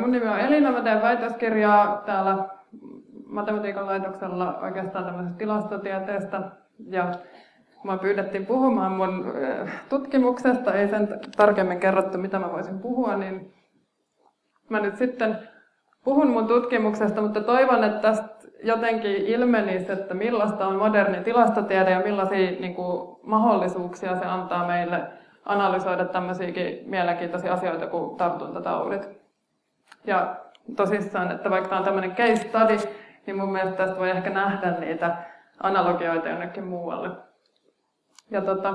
Mun nimi on Elina, mä teen väitöskirjaa täällä matematiikan laitoksella oikeastaan tämmöisestä tilastotieteestä. Ja Mua pyydettiin puhumaan mun tutkimuksesta, ei sen tarkemmin kerrottu, mitä mä voisin puhua, niin mä nyt sitten puhun mun tutkimuksesta, mutta toivon, että tästä jotenkin ilmenisi, että millaista on moderni tilastotiede ja millaisia niin kuin, mahdollisuuksia se antaa meille analysoida tämmöisiäkin mielenkiintoisia asioita kuin tartuntataudit. Ja tosissaan, että vaikka tämä on tämmöinen case study, niin mun mielestä tästä voi ehkä nähdä niitä analogioita jonnekin muualle. Ja tota,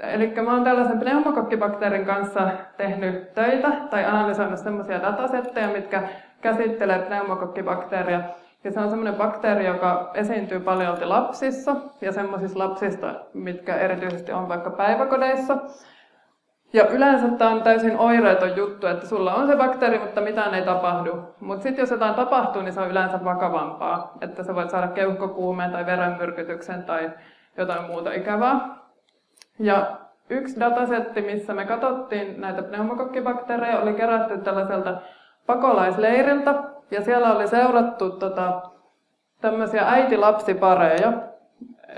eli mä oon tällaisen pneumokokkibakteerin kanssa tehnyt töitä tai analysoinut semmoisia datasetteja, mitkä käsittelee pneumokokkibakteeria. Ja se on semmoinen bakteeri, joka esiintyy paljon lapsissa ja semmoisissa lapsista, mitkä erityisesti on vaikka päiväkodeissa. Ja yleensä tämä on täysin oireeton juttu, että sulla on se bakteeri, mutta mitään ei tapahdu. Mutta sitten jos jotain tapahtuu, niin se on yleensä vakavampaa. Että sä voit saada keuhkokuumeen tai verenmyrkytyksen tai jotain muuta ikävää. Ja yksi datasetti, missä me katsottiin näitä pneumokokkibakteereja, oli kerätty tällaiselta pakolaisleiriltä. Ja siellä oli seurattu tota, tämmöisiä äiti-lapsipareja.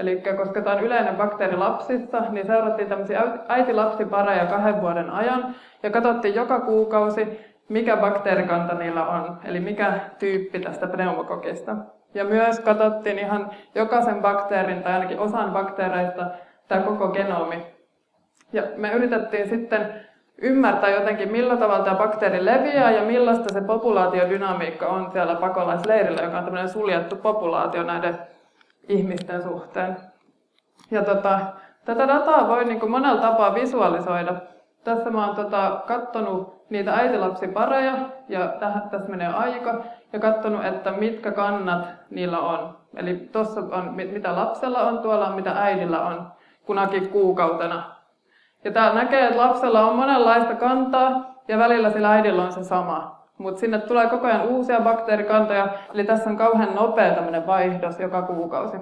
Eli koska tämä on yleinen bakteeri lapsissa, niin seurattiin tämmöisiä äiti-lapsipareja kahden vuoden ajan. Ja katsottiin joka kuukausi, mikä bakteerikanta niillä on, eli mikä tyyppi tästä pneumokokista. Ja myös katsottiin ihan jokaisen bakteerin tai ainakin osan bakteereista tämä koko genomi. Ja me yritettiin sitten ymmärtää jotenkin, millä tavalla tämä bakteeri leviää ja millaista se populaatiodynamiikka on siellä pakolaisleirillä, joka on tämmöinen suljettu populaatio näiden ihmisten suhteen. Ja tota, tätä dataa voi niin kuin monella tapaa visualisoida. Tässä mä tota, katsonut niitä äitilapsipareja, ja tähän, tässä menee aika, ja katsonut, että mitkä kannat niillä on. Eli tuossa on, mitä lapsella on, tuolla mitä äidillä on kunakin kuukautena. Ja täällä näkee, että lapsella on monenlaista kantaa ja välillä sillä äidillä on se sama. Mutta sinne tulee koko ajan uusia bakteerikantoja, eli tässä on kauhean nopea tämmöinen vaihdos joka kuukausi.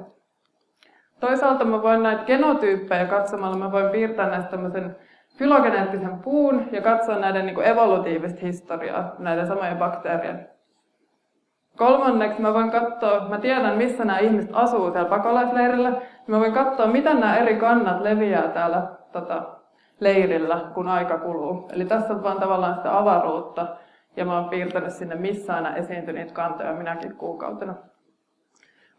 Toisaalta mä voin näitä genotyyppejä katsomalla, mä voin piirtää näistä tämmöisen fylogeneettisen puun ja katsoa näiden niin evolutiivista historiaa, näiden samojen bakteerien. Kolmanneksi mä voin katsoa, mä tiedän missä nämä ihmiset asuu siellä pakolaisleirillä, mä voin katsoa miten nämä eri kannat leviää täällä tota, leirillä, kun aika kuluu. Eli tässä on vaan tavallaan sitä avaruutta, ja mä oon piirtänyt sinne missä aina esiintyi niitä kantoja minäkin kuukautena.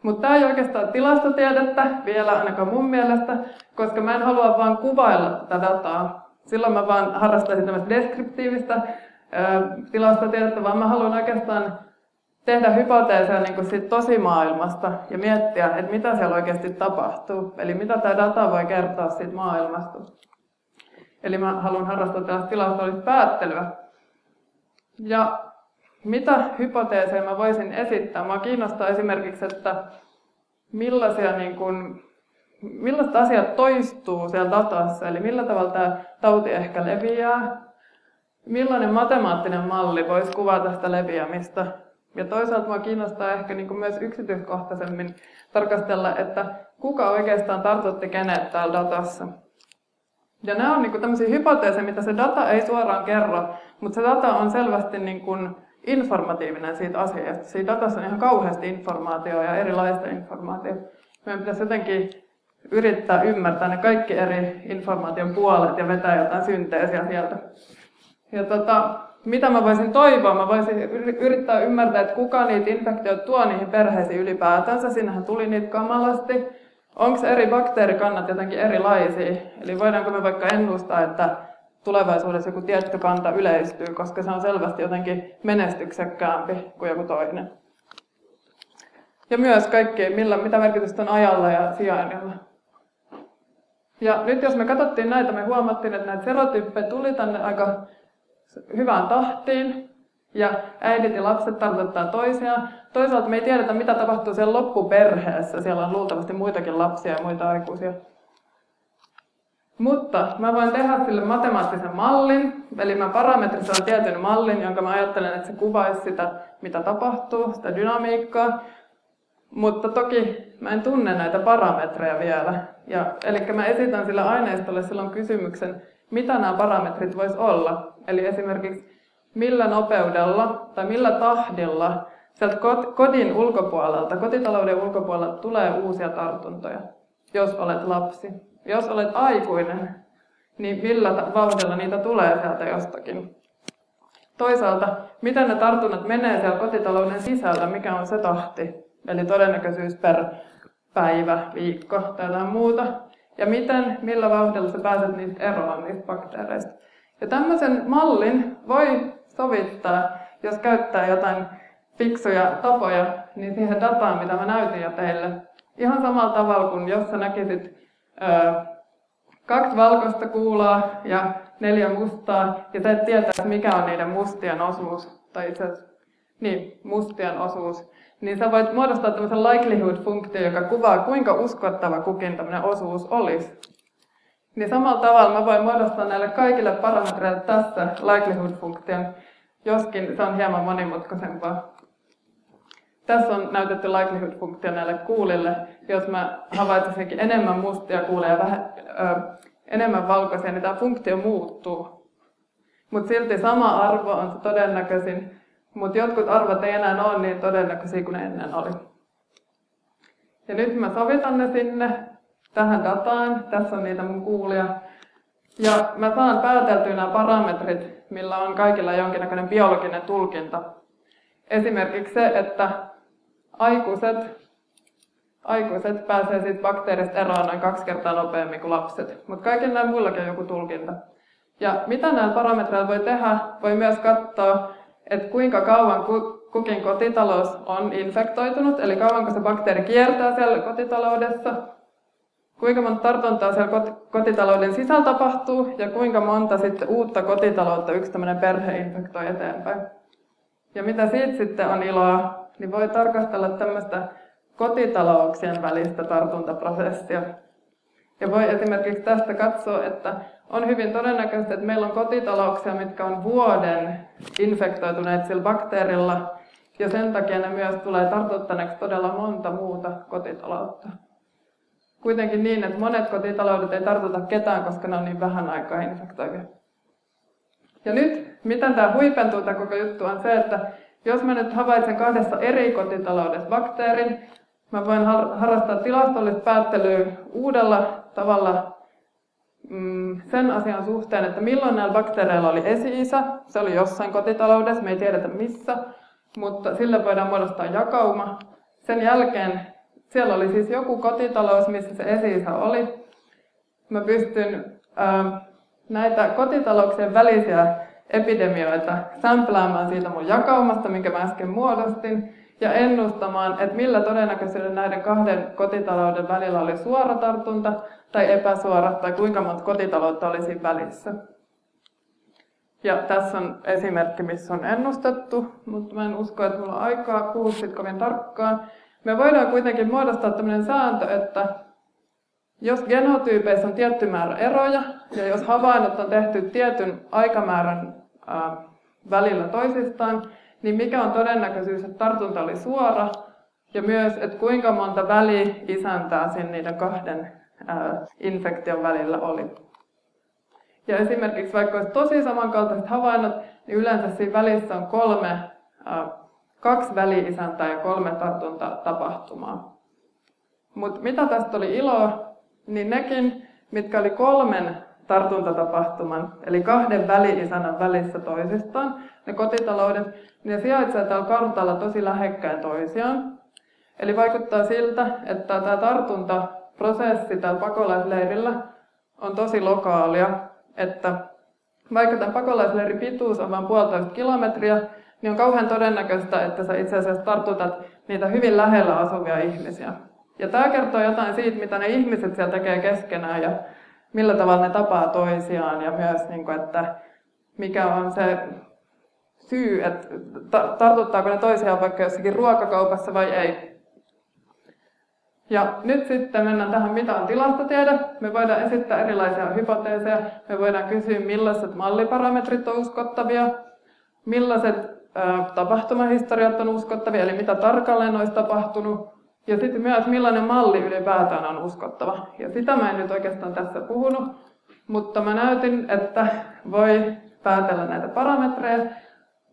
Mutta tämä ei oikeastaan tilastotiedettä vielä ainakaan mun mielestä, koska mä en halua vaan kuvailla tätä dataa. Silloin mä vaan harrastaisin tämmöistä deskriptiivistä tilastotiedettä, vaan mä haluan oikeastaan tehdä hypoteeseja niin siitä tosimaailmasta ja miettiä, että mitä siellä oikeasti tapahtuu. Eli mitä tämä data voi kertoa siitä maailmasta. Eli mä haluan harrastaa tällaista tilastollista päättelyä. Ja mitä hypoteeseja mä voisin esittää? Mä kiinnostaa esimerkiksi, että millaisia niin kuin, millaiset asiat toistuu siellä datassa, eli millä tavalla tämä tauti ehkä leviää, millainen matemaattinen malli voisi kuvata sitä leviämistä, ja toisaalta minua kiinnostaa ehkä niin myös yksityiskohtaisemmin tarkastella, että kuka oikeastaan tartutti kenet täällä datassa. Ja nämä on niin tämmöisiä hypoteeseja, mitä se data ei suoraan kerro, mutta se data on selvästi niin kuin informatiivinen siitä asiasta. Siinä datassa on ihan kauheasti informaatiota ja erilaista informaatiota. Meidän pitäisi jotenkin yrittää ymmärtää ne kaikki eri informaation puolet ja vetää jotain synteesiä sieltä. Ja tota, mitä mä voisin toivoa? Mä voisin yrittää ymmärtää, että kuka niitä infektioita tuo niihin perheisiin ylipäätänsä. Sinnehän tuli niitä kamalasti. Onko eri bakteerikannat jotenkin erilaisia? Eli voidaanko me vaikka ennustaa, että tulevaisuudessa joku tietty kanta yleistyy, koska se on selvästi jotenkin menestyksekkäämpi kuin joku toinen. Ja myös kaikki, millä, mitä merkitystä on ajalla ja sijainnilla. Ja nyt jos me katsottiin näitä, me huomattiin, että näitä serotyyppejä tuli tänne aika hyvään tahtiin ja äidit ja lapset tarkoittaa toisiaan. Toisaalta me ei tiedetä, mitä tapahtuu siellä loppuperheessä. Siellä on luultavasti muitakin lapsia ja muita aikuisia. Mutta mä voin tehdä sille matemaattisen mallin, eli mä parametrisoin tietyn mallin, jonka mä ajattelen, että se kuvaisi sitä, mitä tapahtuu, sitä dynamiikkaa. Mutta toki mä en tunne näitä parametreja vielä. Ja, eli mä esitän sille aineistolle silloin kysymyksen, mitä nämä parametrit vois olla. Eli esimerkiksi millä nopeudella tai millä tahdilla sieltä kodin ulkopuolelta, kotitalouden ulkopuolelta tulee uusia tartuntoja, jos olet lapsi. Jos olet aikuinen, niin millä vauhdilla niitä tulee sieltä jostakin. Toisaalta, miten ne tartunnat menee siellä kotitalouden sisällä, mikä on se tahti, eli todennäköisyys per päivä, viikko tai jotain muuta. Ja miten, millä vauhdilla sä pääset niistä eroon, niistä bakteereista. Ja tämmöisen mallin voi sovittaa, jos käyttää jotain fiksuja tapoja, niin siihen dataan, mitä mä näytin jo teille. Ihan samalla tavalla kuin jos sä näkisit ö, kaksi valkoista kuulaa ja neljä mustaa, ja sä et tietää, mikä on niiden mustien osuus, tai itse asiassa, niin, mustien osuus, niin sä voit muodostaa tämmöisen likelihood-funktion, joka kuvaa, kuinka uskottava kukin tämmöinen osuus olisi. Niin samalla tavalla mä voin muodostaa näille kaikille parametreille tässä likelihood-funktion, joskin se on hieman monimutkaisempaa. Tässä on näytetty likelihood-funktio näille kuulille. Jos mä havaitsisinkin enemmän mustia kuuleja ja vähän, ö, enemmän valkoisia, niin tämä funktio muuttuu. Mutta silti sama arvo on se todennäköisin, mutta jotkut arvot ei enää ole niin todennäköisiä kuin ne ennen oli. Ja nyt mä sovitan ne sinne tähän dataan. Tässä on niitä mun kuulia. Ja mä saan pääteltyä nämä parametrit, millä on kaikilla jonkinnäköinen biologinen tulkinta. Esimerkiksi se, että aikuiset, aikuiset pääsee siitä bakteerista eroon noin kaksi kertaa nopeammin kuin lapset, mutta kaikilla muillakin on joku tulkinta. Ja mitä näillä parametreilla voi tehdä, voi myös katsoa, että kuinka kauan kukin kotitalous on infektoitunut, eli kauanko se bakteeri kiertää siellä kotitaloudessa, kuinka monta tartuntaa siellä kotitalouden sisällä tapahtuu ja kuinka monta sitten uutta kotitaloutta yksi tämmöinen perhe infektoi eteenpäin. Ja mitä siitä sitten on iloa, niin voi tarkastella tämmöistä kotitalouksien välistä tartuntaprosessia. Ja voi esimerkiksi tästä katsoa, että on hyvin todennäköistä, että meillä on kotitalouksia, mitkä on vuoden infektoituneet sillä bakteerilla, ja sen takia ne myös tulee tartuttaneeksi todella monta muuta kotitaloutta. Kuitenkin niin, että monet kotitaloudet ei tartuta ketään, koska ne on niin vähän aikaa infektoivia. Ja nyt, miten tämä huipentuu tämä koko juttu, on se, että jos mä nyt havaitsen kahdessa eri kotitaloudessa bakteerin, mä voin harrastaa tilastollista päättelyä uudella tavalla mm, sen asian suhteen, että milloin näillä bakteereilla oli esi-isä. Se oli jossain kotitaloudessa, me ei tiedetä missä, mutta sille voidaan muodostaa jakauma. Sen jälkeen siellä oli siis joku kotitalous, missä se esi-isä oli. Mä pystyn ää, näitä kotitalouksien välisiä epidemioita samplaamaan siitä mun jakaumasta, minkä mä äsken muodostin, ja ennustamaan, että millä todennäköisyydellä näiden kahden kotitalouden välillä oli suora tartunta tai epäsuora, tai kuinka monta kotitaloutta oli siinä välissä. Ja tässä on esimerkki, missä on ennustettu, mutta mä en usko, että mulla on aikaa puhua siitä kovin tarkkaan. Me voidaan kuitenkin muodostaa tämmöinen sääntö, että jos genotyypeissä on tietty määrä eroja, ja jos havainnot on tehty tietyn aikamäärän ää, välillä toisistaan, niin mikä on todennäköisyys, että tartunta oli suora, ja myös, että kuinka monta väli-isäntää siinä niiden kahden infektion välillä oli. Ja esimerkiksi vaikka olisi tosi samankaltaiset havainnot, niin yleensä siinä välissä on kolme, kaksi väli-isäntää ja kolme tartuntatapahtumaa. Mutta mitä tästä oli iloa, niin nekin, mitkä oli kolmen tartuntatapahtuman, eli kahden väli-isännän välissä toisistaan, ne kotitaloudet, ne sijaitsevat täällä kartalla tosi lähekkäin toisiaan. Eli vaikuttaa siltä, että tämä tartuntaprosessi täällä pakolaisleirillä on tosi lokaalia, että vaikka tämän pakolaisleirin pituus on vain puolitoista kilometriä, niin on kauhean todennäköistä, että sä itse asiassa tartutat niitä hyvin lähellä asuvia ihmisiä. Ja tämä kertoo jotain siitä, mitä ne ihmiset siellä tekee keskenään ja millä tavalla ne tapaa toisiaan ja myös, niin kuin, että mikä on se syy, että tartuttaako ne toisiaan vaikka jossakin ruokakaupassa vai ei. Ja nyt sitten mennään tähän, mitä on tilastotiede. Me voidaan esittää erilaisia hypoteeseja. Me voidaan kysyä, millaiset malliparametrit on uskottavia, millaiset tapahtumahistoriat on uskottavia, eli mitä tarkalleen olisi tapahtunut, ja sitten myös millainen malli ylipäätään on uskottava. Ja sitä mä en nyt oikeastaan tässä puhunut, mutta mä näytin, että voi päätellä näitä parametreja.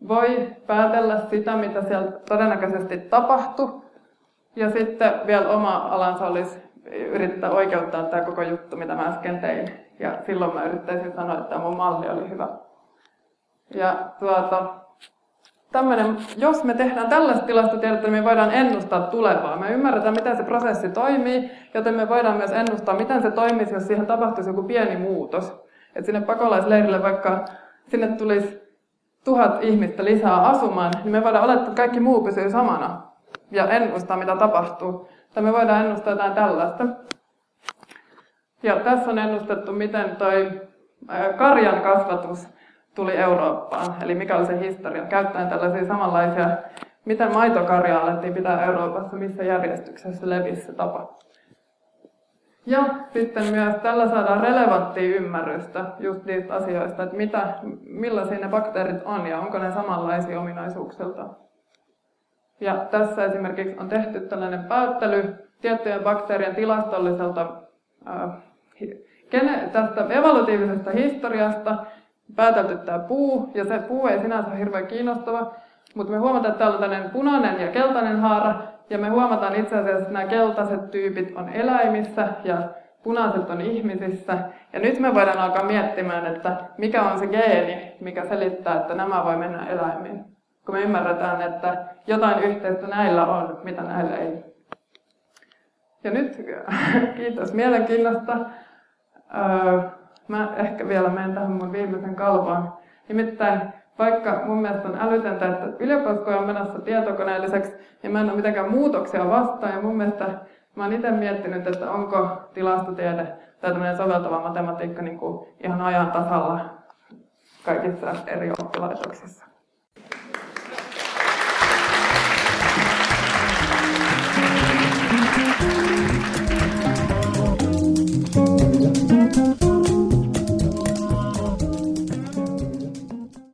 voi päätellä sitä, mitä siellä todennäköisesti tapahtui, ja sitten vielä oma alansa olisi yrittää oikeuttaa tämä koko juttu, mitä mä äsken tein. Ja silloin mä yrittäisin sanoa, että mun malli oli hyvä. Ja tuota, tämmönen, jos me tehdään tällaista tilastotiedettä, niin me voidaan ennustaa tulevaa. Me ymmärretään, miten se prosessi toimii, joten me voidaan myös ennustaa, miten se toimisi, jos siihen tapahtuisi joku pieni muutos. Että sinne pakolaisleirille vaikka sinne tulisi tuhat ihmistä lisää asumaan, niin me voidaan olettaa, että kaikki muu pysyy samana ja ennustaa, mitä tapahtuu. Tai me voidaan ennustaa jotain tällaista. Ja tässä on ennustettu, miten toi karjan kasvatus tuli Eurooppaan, eli mikä oli se historia, käyttäen tällaisia samanlaisia, miten maitokarjaa alettiin pitää Euroopassa, missä järjestyksessä levisi se tapa. Ja sitten myös tällä saadaan relevanttia ymmärrystä just niistä asioista, että mitä, millaisia ne bakteerit on ja onko ne samanlaisia ominaisuuksilta. Ja tässä esimerkiksi on tehty tällainen päättely tiettyjen bakteerien tilastolliselta äh, tästä evolutiivisesta historiasta, päätelty tämä puu, ja se puu ei sinänsä ole hirveän kiinnostava, mutta me huomataan, että täällä on tällainen punainen ja keltainen haara, ja me huomataan itse asiassa, että nämä keltaiset tyypit on eläimissä ja punaiset on ihmisissä. Ja nyt me voidaan alkaa miettimään, että mikä on se geeni, mikä selittää, että nämä voi mennä eläimiin. Kun me ymmärretään, että jotain yhteistä näillä on, mitä näillä ei. Ja nyt kiitos mielenkiinnosta. Mä ehkä vielä menen tähän mun viimeisen kalvoon. Nimittäin vaikka mun mielestä on älytöntä, että ylioppilaskoja on menossa tietokoneen lisäksi, niin mä en ole mitenkään muutoksia vastaan. Ja mun mielestä mä oon itse miettinyt, että onko tilastotiede tai tämmöinen soveltava matematiikka niin kuin ihan ajan tasalla kaikissa eri oppilaitoksissa.